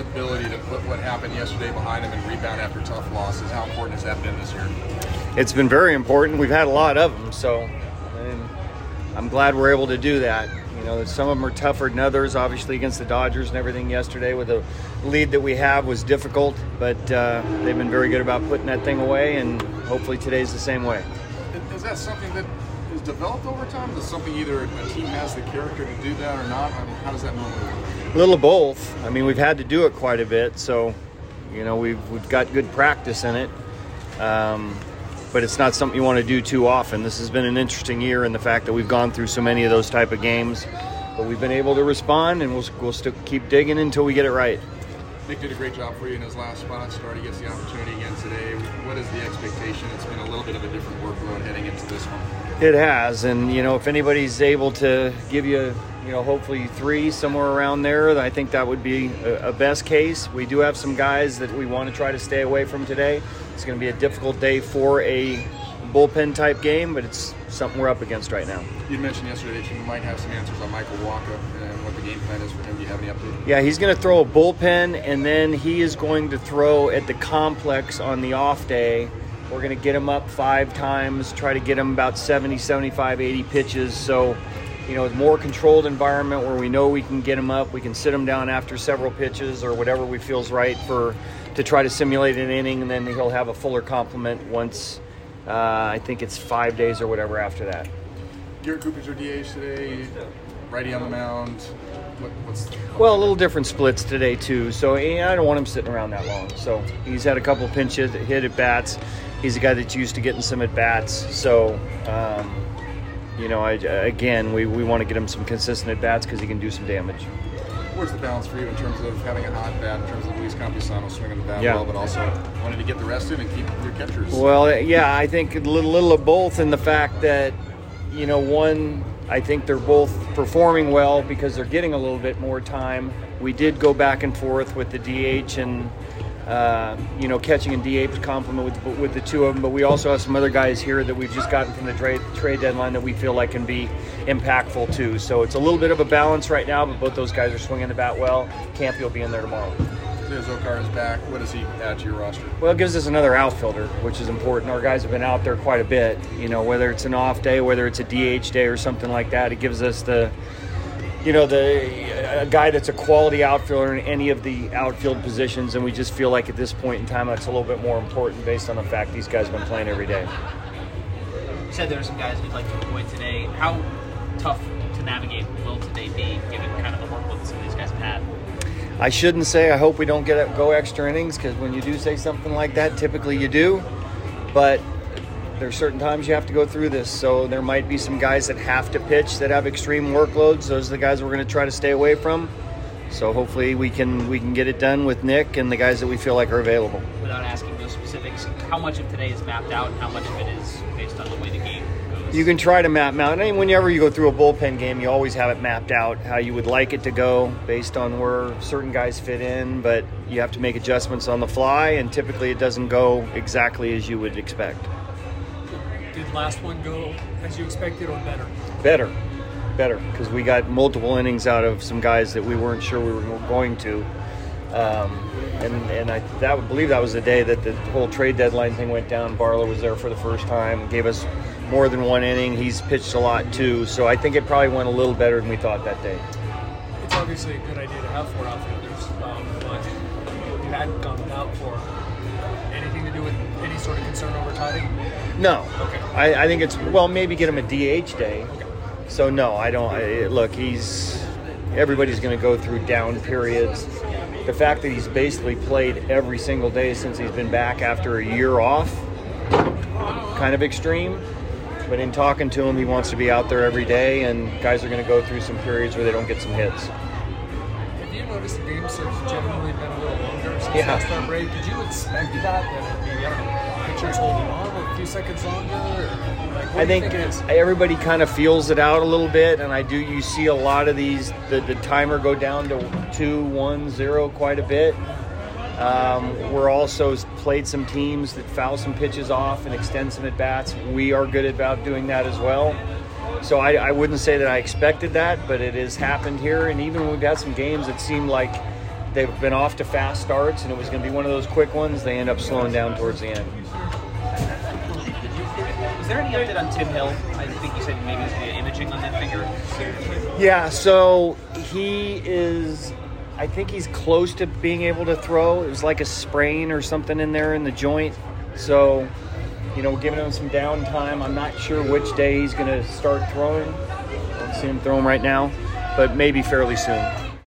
ability to put what happened yesterday behind him and rebound after tough losses. How important has that been this year? It's been very important. We've had a lot of them, so I'm glad we're able to do that. You know, some of them are tougher than others. Obviously, against the Dodgers and everything yesterday, with the lead that we have, was difficult. But uh, they've been very good about putting that thing away, and hopefully today's the same way. Is that something that developed over time? Is something either a team has the character to do that or not? I mean, how does that normally work? A little of both. I mean, we've had to do it quite a bit, so you know we've we've got good practice in it. Um, but it's not something you want to do too often. This has been an interesting year in the fact that we've gone through so many of those type of games, but we've been able to respond, and we'll, we'll still keep digging until we get it right. Nick did a great job for you in his last spot. Start, he gets the opportunity again today. What is the expectation? It's been a little bit of a different workload heading into this one. It has, and you know, if anybody's able to give you, you know, hopefully three somewhere around there, I think that would be a, a best case. We do have some guys that we want to try to stay away from today. It's going to be a difficult day for a bullpen type game, but it's something we're up against right now. You mentioned yesterday that you might have some answers on Michael Wacha and what the game plan is for him. Do you have any update? Yeah, he's going to throw a bullpen, and then he is going to throw at the complex on the off day. We're going to get him up five times, try to get him about 70, 75, 80 pitches. So, you know, it's more controlled environment where we know we can get him up. We can sit him down after several pitches or whatever we feels right for to try to simulate an inning, and then he'll have a fuller complement once. Uh, I think it's five days or whatever after that. Garrett Cooper's your DH today, righty on the mound. What, what's well, a little different splits today too. So I don't want him sitting around that long. So he's had a couple pinch hit, hit at bats. He's a guy that's used to getting some at bats. So um, you know, I, again, we, we want to get him some consistent at bats because he can do some damage where's the balance for you in terms of having a hot bat, in terms of Luis Campusano swinging the bat yeah. well, but also wanting to get the rest in and keep your catchers? Well, yeah, I think a little, little of both in the fact that, you know, one, I think they're both performing well because they're getting a little bit more time. We did go back and forth with the DH and uh, you know, catching and DH complement with, with the two of them. But we also have some other guys here that we've just gotten from the trade trade deadline that we feel like can be impactful too. So it's a little bit of a balance right now, but both those guys are swinging the bat well. Campy will be in there tomorrow. Zokar is back. What does he add to your roster? Well, it gives us another outfielder, which is important. Our guys have been out there quite a bit. You know, whether it's an off day, whether it's a DH day, or something like that, it gives us the you know, the a guy that's a quality outfielder in any of the outfield positions, and we just feel like at this point in time that's a little bit more important based on the fact these guys have been playing every day. You said there are some guys you'd like to avoid today. How tough to navigate will today be, given kind of the workload that some of these guys have had? I shouldn't say. I hope we don't get go extra innings because when you do say something like that, typically you do. But there's certain times you have to go through this. So there might be some guys that have to pitch that have extreme workloads. Those are the guys we're going to try to stay away from. So hopefully we can we can get it done with Nick and the guys that we feel like are available. Without asking those specifics, how much of today is mapped out and how much of it is based on the way the game goes? You can try to map out. I mean, whenever you go through a bullpen game, you always have it mapped out how you would like it to go based on where certain guys fit in, but you have to make adjustments on the fly, and typically it doesn't go exactly as you would expect did last one go as you expected or better? Better, better, because we got multiple innings out of some guys that we weren't sure we were going to. Um, and and I that believe that was the day that the whole trade deadline thing went down. Barlow was there for the first time, gave us more than one inning. He's pitched a lot too, so I think it probably went a little better than we thought that day. It's obviously a good idea to have four outfielders, um, but you hadn't gone without four anything to do with any sort of concern over tiding? No. Okay. I, I think it's well, maybe get him a DH day. Okay. So no, I don't. I, look, he's everybody's going to go through down periods. The fact that he's basically played every single day since he's been back after a year off, kind of extreme. But in talking to him, he wants to be out there every day, and guys are going to go through some periods where they don't get some hits. Have you noticed the game has generally been a little longer since yeah. All-Star break? Did you expect that? That maybe, I don't know, pitchers holding on a few seconds longer? Like, I think everybody kind of feels it out a little bit, and I do. You see a lot of these, the, the timer go down to two, one, zero quite a bit. Um, we're also played some teams that foul some pitches off and extend some at bats. We are good about doing that as well. So I, I, wouldn't say that I expected that, but it has happened here. And even when we've had some games, it seemed like they've been off to fast starts, and it was going to be one of those quick ones. They end up slowing down towards the end. Was there any update on Tim Hill? I think you said maybe getting imaging on that finger. Yeah, so he is. I think he's close to being able to throw. It was like a sprain or something in there in the joint. So, you know, giving him some downtime. I'm not sure which day he's going to start throwing. Don't see him throwing right now, but maybe fairly soon.